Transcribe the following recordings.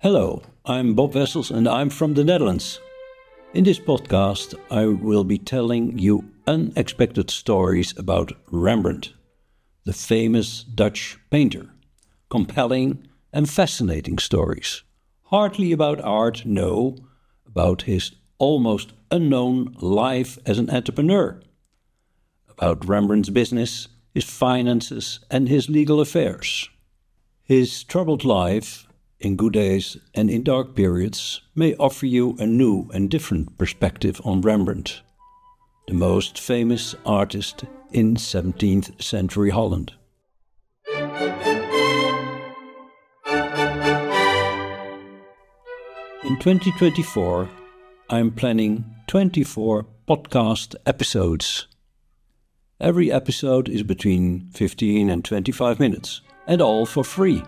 Hello, I'm Bob Wessels and I'm from the Netherlands. In this podcast, I will be telling you unexpected stories about Rembrandt, the famous Dutch painter. Compelling and fascinating stories. Hardly about art, no, about his almost unknown life as an entrepreneur. About Rembrandt's business, his finances, and his legal affairs. His troubled life in good days and in dark periods may offer you a new and different perspective on Rembrandt, the most famous artist in 17th century Holland. In 2024, I'm planning 24 podcast episodes. Every episode is between 15 and 25 minutes, and all for free.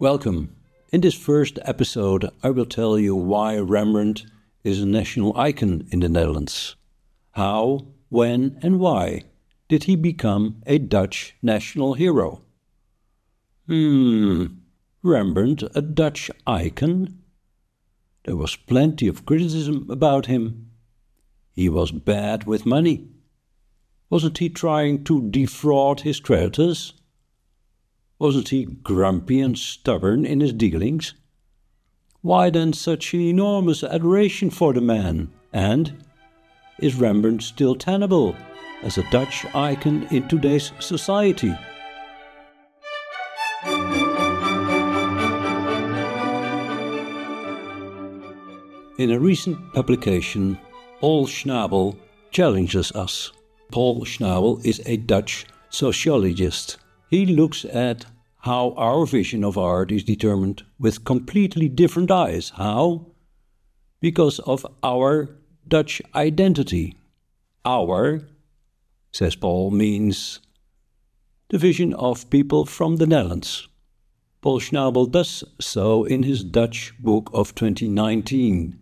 Welcome. In this first episode, I will tell you why Rembrandt is a national icon in the Netherlands. How, when, and why did he become a Dutch national hero? Hmm, Rembrandt a Dutch icon? There was plenty of criticism about him. He was bad with money. Wasn't he trying to defraud his creditors? Wasn't he grumpy and stubborn in his dealings? Why then such an enormous adoration for the man? And is Rembrandt still tenable as a Dutch icon in today's society? In a recent publication, Paul Schnabel challenges us. Paul Schnabel is a Dutch sociologist he looks at how our vision of art is determined with completely different eyes. How? Because of our Dutch identity. Our, says Paul, means the vision of people from the Netherlands. Paul Schnabel does so in his Dutch book of 2019,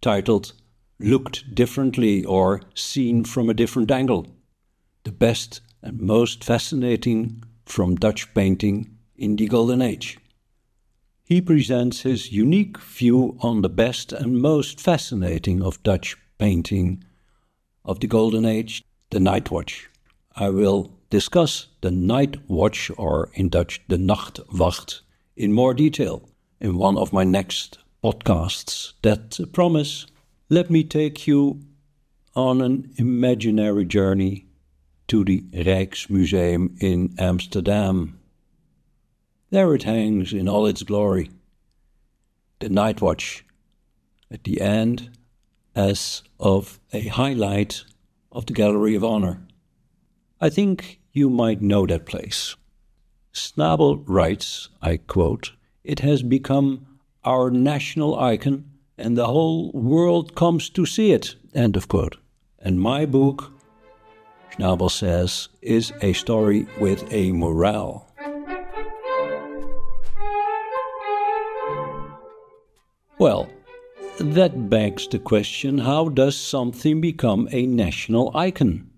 titled Looked Differently or Seen from a Different Angle. The best and most fascinating from Dutch painting in the Golden Age. He presents his unique view on the best and most fascinating of Dutch painting of the Golden Age, the Night Watch. I will discuss the Night Watch, or in Dutch, the Nachtwacht, in more detail in one of my next podcasts that promise let me take you on an imaginary journey to the Rijksmuseum in Amsterdam. There it hangs in all its glory. The Night Watch, at the end, as of a highlight of the Gallery of Honor. I think you might know that place. Schnabel writes, I quote, It has become our national icon and the whole world comes to see it. End of quote. And my book, Schnabel says, is a story with a morale. Well, that begs the question how does something become a national icon?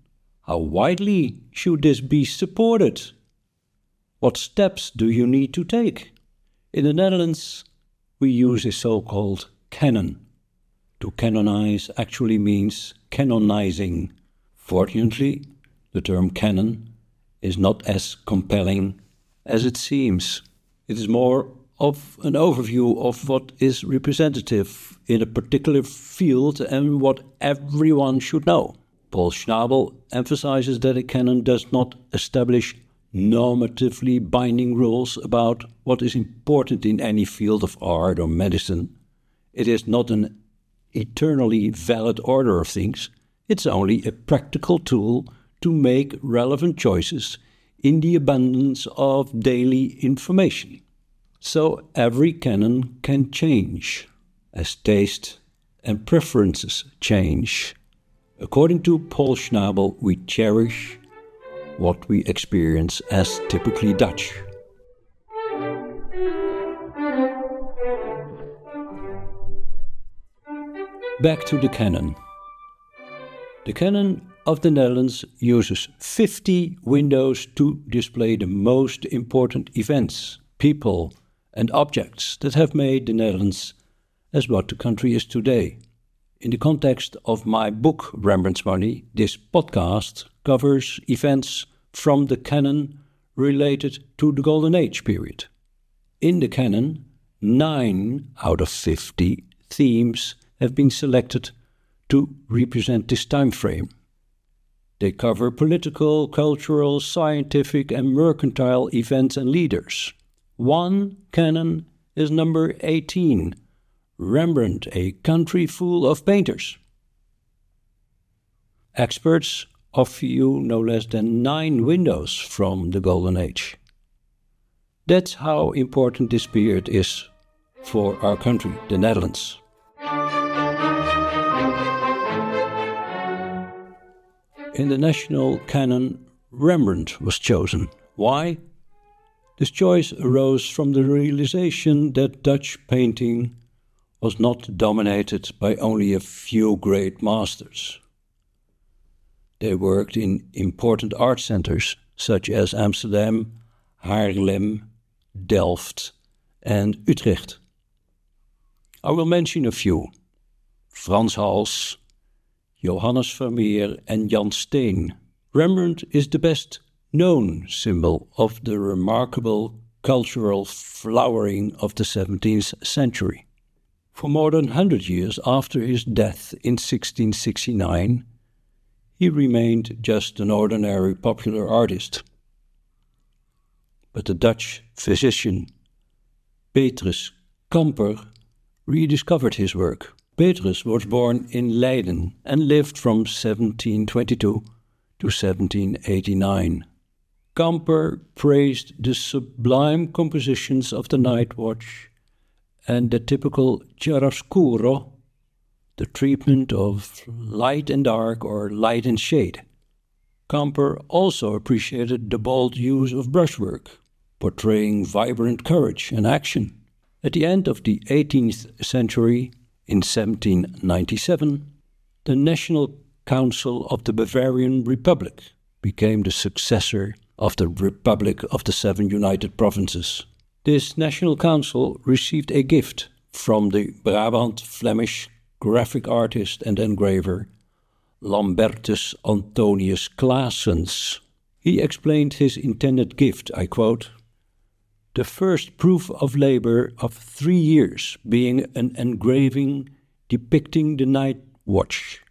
How widely should this be supported? What steps do you need to take? In the Netherlands, we use a so called canon. To canonize actually means canonizing Fortunately, the term canon is not as compelling as it seems. It is more of an overview of what is representative in a particular field and what everyone should know. Paul Schnabel emphasizes that a canon does not establish normatively binding rules about what is important in any field of art or medicine. It is not an eternally valid order of things it's only a practical tool to make relevant choices in the abundance of daily information. So every canon can change as taste and preferences change. According to Paul Schnabel, we cherish what we experience as typically Dutch. Back to the canon. The canon of the Netherlands uses 50 windows to display the most important events, people, and objects that have made the Netherlands as what the country is today. In the context of my book Rembrandt's Money, this podcast covers events from the canon related to the Golden Age period. In the canon, 9 out of 50 themes have been selected to represent this time frame. They cover political, cultural, scientific, and mercantile events and leaders. One canon is number 18 Rembrandt, a country full of painters. Experts offer you no less than nine windows from the Golden Age. That's how important this period is for our country, the Netherlands. In the national canon, Rembrandt was chosen. Why? This choice arose from the realization that Dutch painting was not dominated by only a few great masters. They worked in important art centers such as Amsterdam, Haarlem, Delft, and Utrecht. I will mention a few Frans Hals, Johannes Vermeer, and Jan Steen. Rembrandt is the best known symbol of the remarkable cultural flowering of the 17th century. For more than 100 years after his death in 1669, he remained just an ordinary popular artist. But the Dutch physician Petrus Camper rediscovered his work. Petrus was born in Leiden and lived from 1722 to 1789. Camper praised the sublime compositions of the night watch and the typical chiaroscuro, the treatment of light and dark or light and shade. Camper also appreciated the bold use of brushwork, portraying vibrant courage and action. At the end of the 18th century, in 1797, the National Council of the Batavian Republic became the successor of the Republic of the Seven United Provinces. This National Council received a gift from the Brabant Flemish graphic artist and engraver Lambertus Antonius Claessens. He explained his intended gift, I quote, the first proof of labor of three years being an engraving depicting the night watch,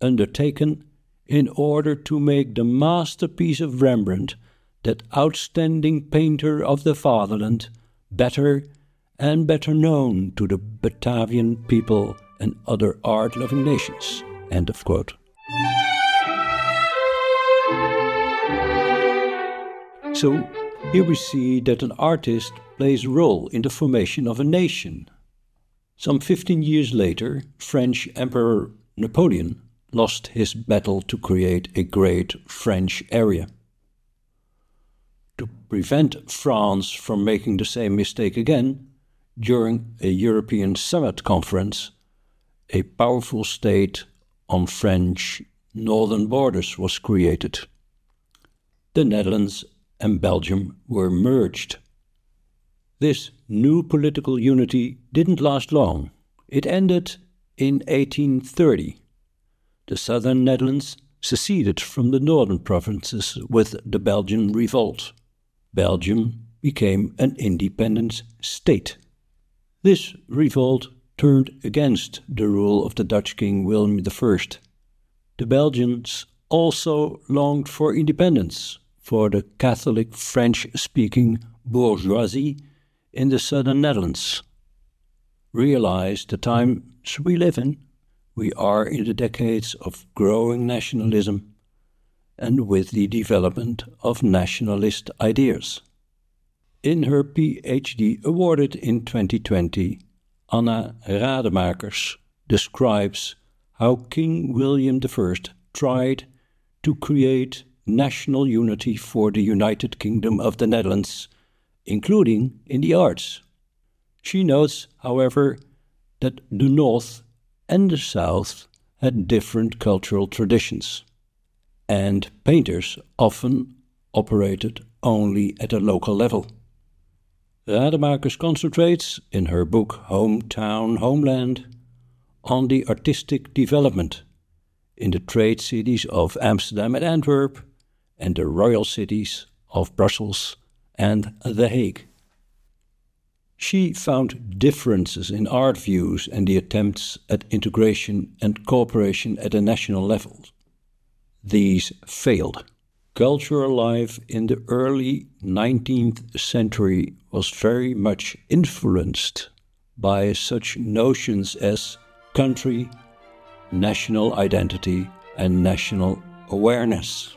undertaken in order to make the masterpiece of Rembrandt, that outstanding painter of the fatherland, better and better known to the Batavian people and other art loving nations. End of quote. So, here we see that an artist plays a role in the formation of a nation. Some 15 years later, French Emperor Napoleon lost his battle to create a great French area. To prevent France from making the same mistake again, during a European Summit conference, a powerful state on French northern borders was created. The Netherlands and Belgium were merged. This new political unity didn't last long. It ended in 1830. The southern Netherlands seceded from the northern provinces with the Belgian Revolt. Belgium became an independent state. This revolt turned against the rule of the Dutch king William I. The Belgians also longed for independence for the Catholic French speaking bourgeoisie in the southern Netherlands. Realize the times we live in. We are in the decades of growing nationalism and with the development of nationalist ideas. In her PhD awarded in 2020, Anna Rademakers describes how King William I tried to create national unity for the United Kingdom of the Netherlands, including in the arts. She notes, however, that the North and the South had different cultural traditions, and painters often operated only at a local level. Rademakers concentrates, in her book Hometown Homeland, on the artistic development in the trade cities of Amsterdam and Antwerp and the royal cities of Brussels and The Hague. She found differences in art views and the attempts at integration and cooperation at a national level. These failed. Cultural life in the early 19th century was very much influenced by such notions as country, national identity, and national awareness.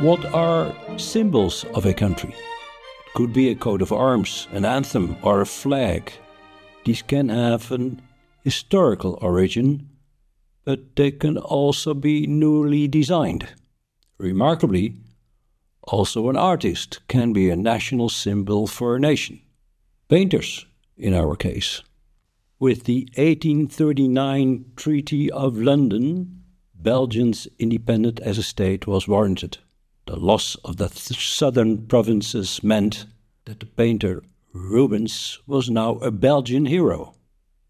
What are symbols of a country? It could be a coat of arms, an anthem, or a flag. These can have an historical origin, but they can also be newly designed. Remarkably, also an artist can be a national symbol for a nation. Painters, in our case. With the 1839 Treaty of London, Belgium's independence as a state was warranted. The loss of the th- southern provinces meant that the painter Rubens was now a Belgian hero.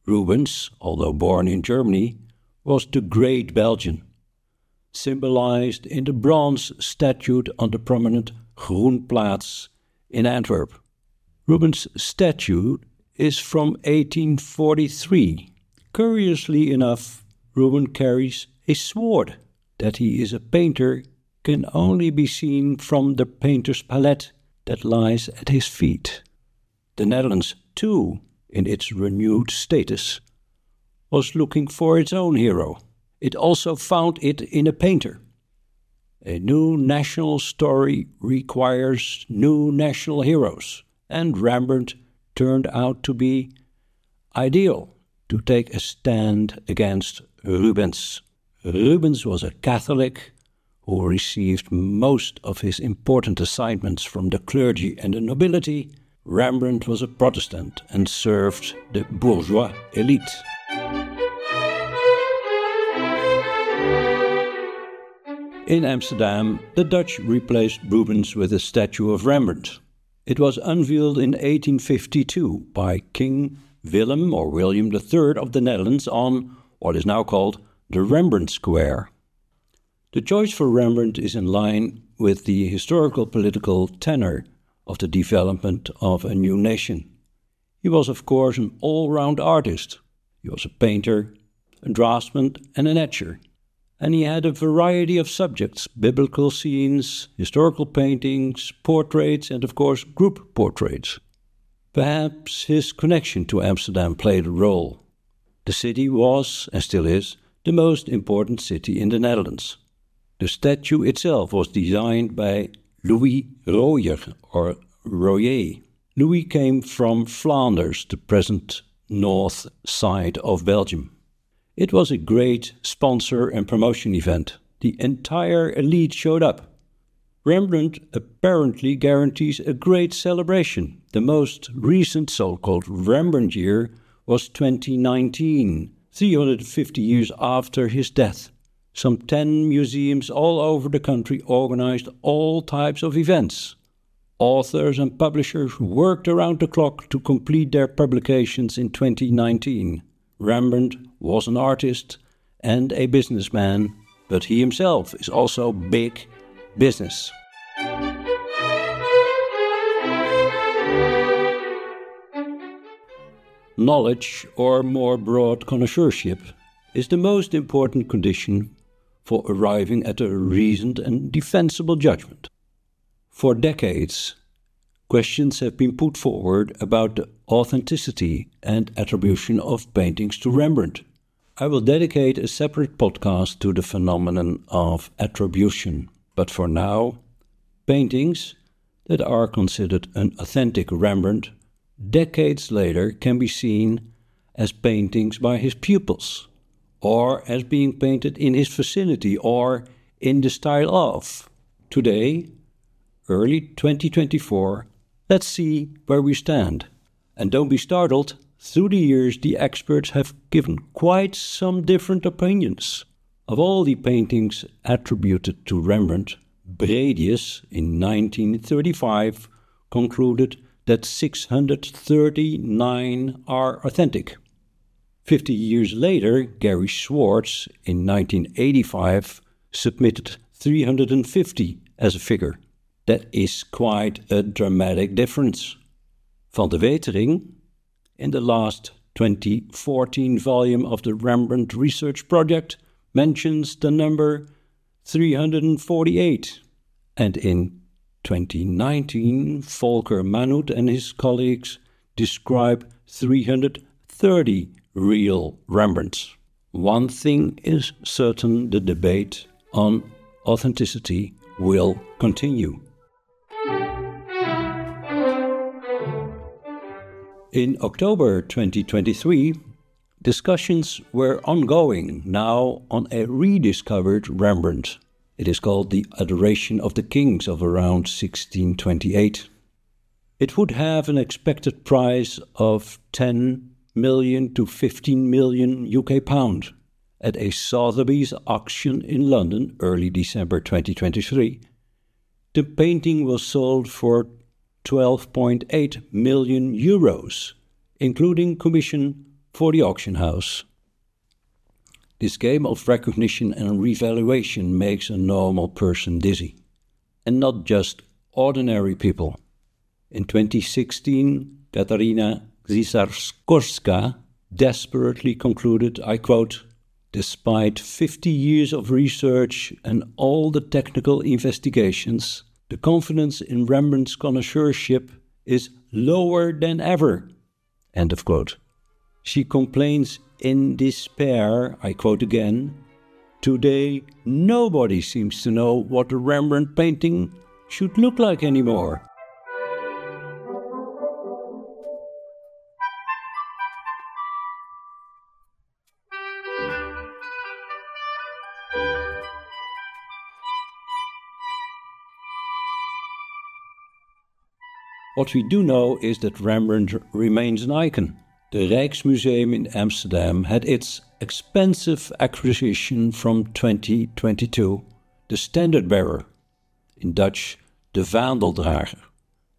Rubens, although born in Germany, was the great Belgian, symbolized in the bronze statue on the prominent Groenplaats in Antwerp. Rubens' statue is from 1843. Curiously enough, Rubens carries a sword. That he is a painter can only be seen from the painter's palette that lies at his feet. The Netherlands, too, in its renewed status, was looking for its own hero. It also found it in a painter. A new national story requires new national heroes, and Rembrandt turned out to be ideal to take a stand against Rubens. Rubens was a Catholic who received most of his important assignments from the clergy and the nobility, Rembrandt was a Protestant and served the bourgeois elite. In Amsterdam, the Dutch replaced Rubens with a statue of Rembrandt. It was unveiled in 1852 by King Willem or William III of the Netherlands on what is now called the Rembrandt Square. The choice for Rembrandt is in line with the historical political tenor of the development of a new nation. He was, of course, an all round artist. He was a painter, a draftsman, and an etcher. And he had a variety of subjects biblical scenes, historical paintings, portraits, and, of course, group portraits. Perhaps his connection to Amsterdam played a role. The city was, and still is, the most important city in the Netherlands. The statue itself was designed by Louis Royer or Royer. Louis came from Flanders, the present north side of Belgium. It was a great sponsor and promotion event. The entire elite showed up. Rembrandt apparently guarantees a great celebration. The most recent so called Rembrandt year was 2019, 350 years after his death. Some 10 museums all over the country organized all types of events. Authors and publishers worked around the clock to complete their publications in 2019. Rembrandt was an artist and a businessman, but he himself is also big business. Knowledge, or more broad connoisseurship, is the most important condition for arriving at a reasoned and defensible judgment. For decades, questions have been put forward about the authenticity and attribution of paintings to Rembrandt. I will dedicate a separate podcast to the phenomenon of attribution, but for now, paintings that are considered an authentic Rembrandt decades later can be seen as paintings by his pupils or as being painted in his vicinity or in the style of. Today, early 2024, Let's see where we stand. And don't be startled, through the years the experts have given quite some different opinions. Of all the paintings attributed to Rembrandt, Bredius in 1935 concluded that 639 are authentic. Fifty years later, Gary Schwartz in 1985 submitted 350 as a figure. That is quite a dramatic difference. Van de Wetering, in the last 2014 volume of the Rembrandt Research Project, mentions the number 348. And in 2019, Volker Manuth and his colleagues describe 330 real Rembrandts. One thing is certain the debate on authenticity will continue. In October 2023, discussions were ongoing now on a rediscovered Rembrandt. It is called The Adoration of the Kings of around 1628. It would have an expected price of 10 million to 15 million UK pound at a Sotheby's auction in London early December 2023. The painting was sold for 12.8 million euros, including commission for the auction house. This game of recognition and revaluation makes a normal person dizzy, and not just ordinary people. In 2016, Katarina Zisarskórska desperately concluded, I quote, Despite 50 years of research and all the technical investigations, the confidence in Rembrandt's connoisseurship is lower than ever. End of quote. She complains in despair, I quote again, Today, nobody seems to know what a Rembrandt painting should look like anymore. What we do know is that Rembrandt remains an icon. The Rijksmuseum in Amsterdam had its expensive acquisition from 2022, the Standard Bearer, in Dutch, the Vaandeldrager.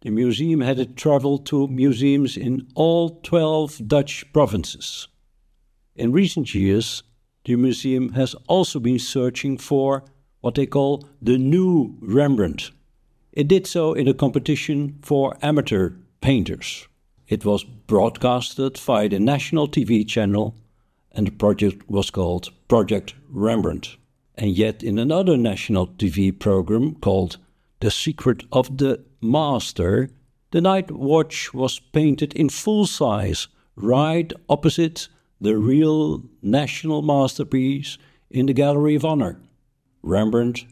The museum had it travel to museums in all 12 Dutch provinces. In recent years, the museum has also been searching for what they call the new Rembrandt it did so in a competition for amateur painters. It was broadcasted via the national TV channel, and the project was called Project Rembrandt. And yet, in another national TV program called The Secret of the Master, the night watch was painted in full size, right opposite the real national masterpiece in the Gallery of Honor. Rembrandt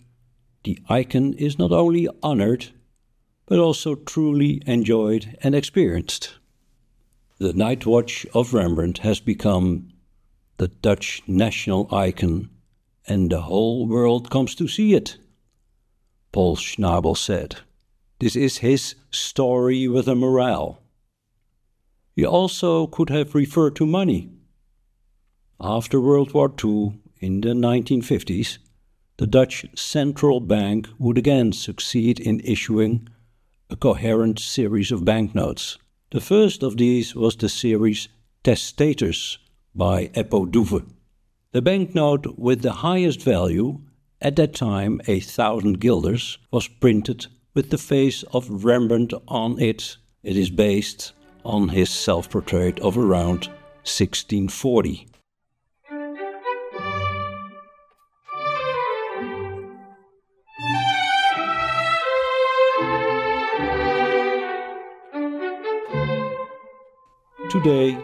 the icon is not only honored, but also truly enjoyed and experienced. The Night Watch of Rembrandt has become the Dutch national icon, and the whole world comes to see it. Paul Schnabel said. This is his story with a morale. He also could have referred to money. After World War II, in the 1950s, the Dutch central bank would again succeed in issuing a coherent series of banknotes. The first of these was the series Testators by Eppo Doeve. The banknote with the highest value, at that time a thousand guilders, was printed with the face of Rembrandt on it. It is based on his self portrait of around 1640. Today,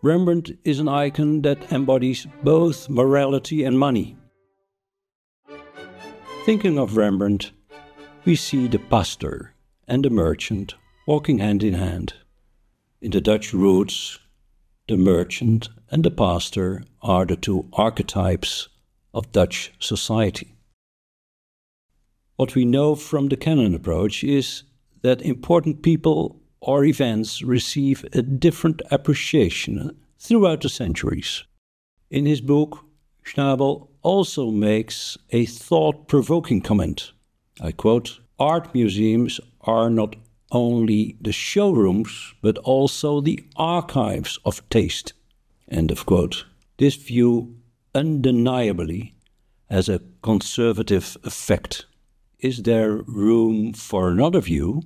Rembrandt is an icon that embodies both morality and money. Thinking of Rembrandt, we see the pastor and the merchant walking hand in hand. In the Dutch roots, the merchant and the pastor are the two archetypes of Dutch society. What we know from the canon approach is that important people or events receive a different appreciation throughout the centuries. In his book, Schnabel also makes a thought provoking comment. I quote Art museums are not only the showrooms, but also the archives of taste. End of quote. This view undeniably has a conservative effect. Is there room for another view?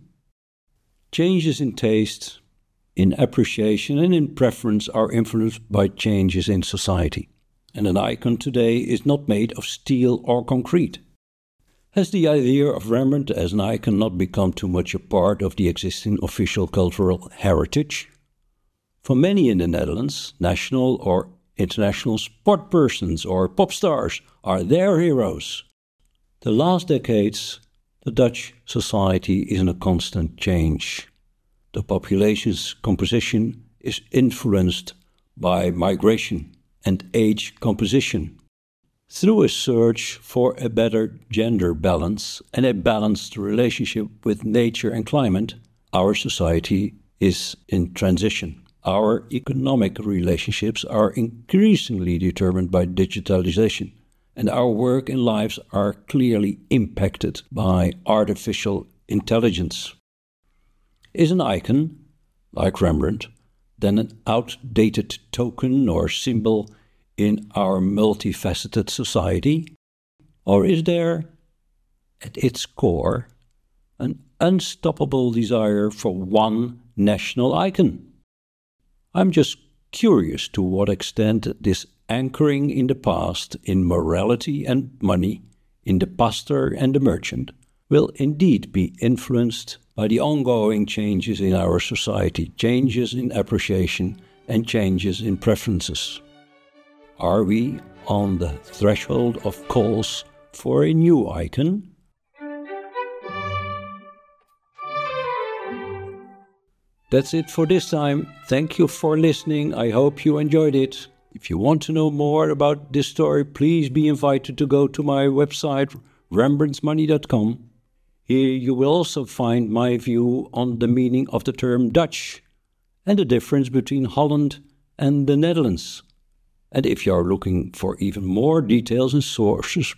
Changes in taste, in appreciation, and in preference are influenced by changes in society. And an icon today is not made of steel or concrete. Has the idea of Rembrandt as an icon not become too much a part of the existing official cultural heritage? For many in the Netherlands, national or international sport persons or pop stars are their heroes. The last decades, the Dutch society is in a constant change. The population's composition is influenced by migration and age composition. Through a search for a better gender balance and a balanced relationship with nature and climate, our society is in transition. Our economic relationships are increasingly determined by digitalization, and our work and lives are clearly impacted by artificial intelligence. Is an icon, like Rembrandt, then an outdated token or symbol in our multifaceted society? Or is there, at its core, an unstoppable desire for one national icon? I'm just curious to what extent this anchoring in the past, in morality and money, in the pastor and the merchant, will indeed be influenced by the ongoing changes in our society, changes in appreciation, and changes in preferences. Are we on the threshold of calls for a new icon? That's it for this time. Thank you for listening. I hope you enjoyed it. If you want to know more about this story, please be invited to go to my website, rembrandtsmoney.com. Here you will also find my view on the meaning of the term Dutch and the difference between Holland and the Netherlands. And if you are looking for even more details and sources,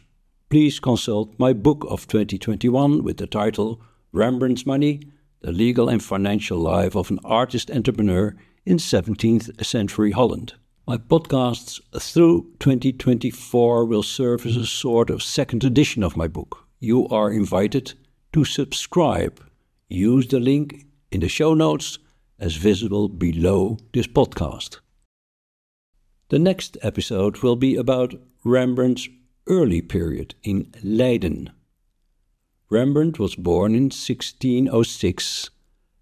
please consult my book of 2021 with the title Rembrandt's Money The Legal and Financial Life of an Artist Entrepreneur in 17th Century Holland. My podcasts through 2024 will serve as a mm-hmm. sort of second edition of my book. You are invited to subscribe. Use the link in the show notes as visible below this podcast. The next episode will be about Rembrandt's early period in Leiden. Rembrandt was born in 1606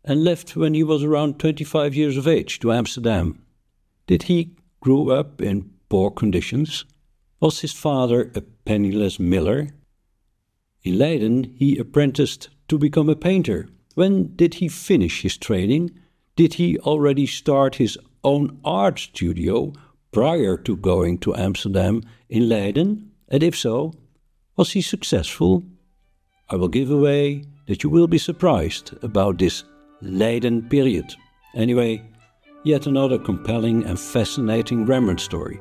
and left when he was around 25 years of age to Amsterdam. Did he grow up in poor conditions? Was his father a penniless miller? In Leiden, he apprenticed to become a painter. When did he finish his training? Did he already start his own art studio prior to going to Amsterdam in Leiden? And if so, was he successful? I will give away that you will be surprised about this Leiden period. Anyway, yet another compelling and fascinating Rembrandt story.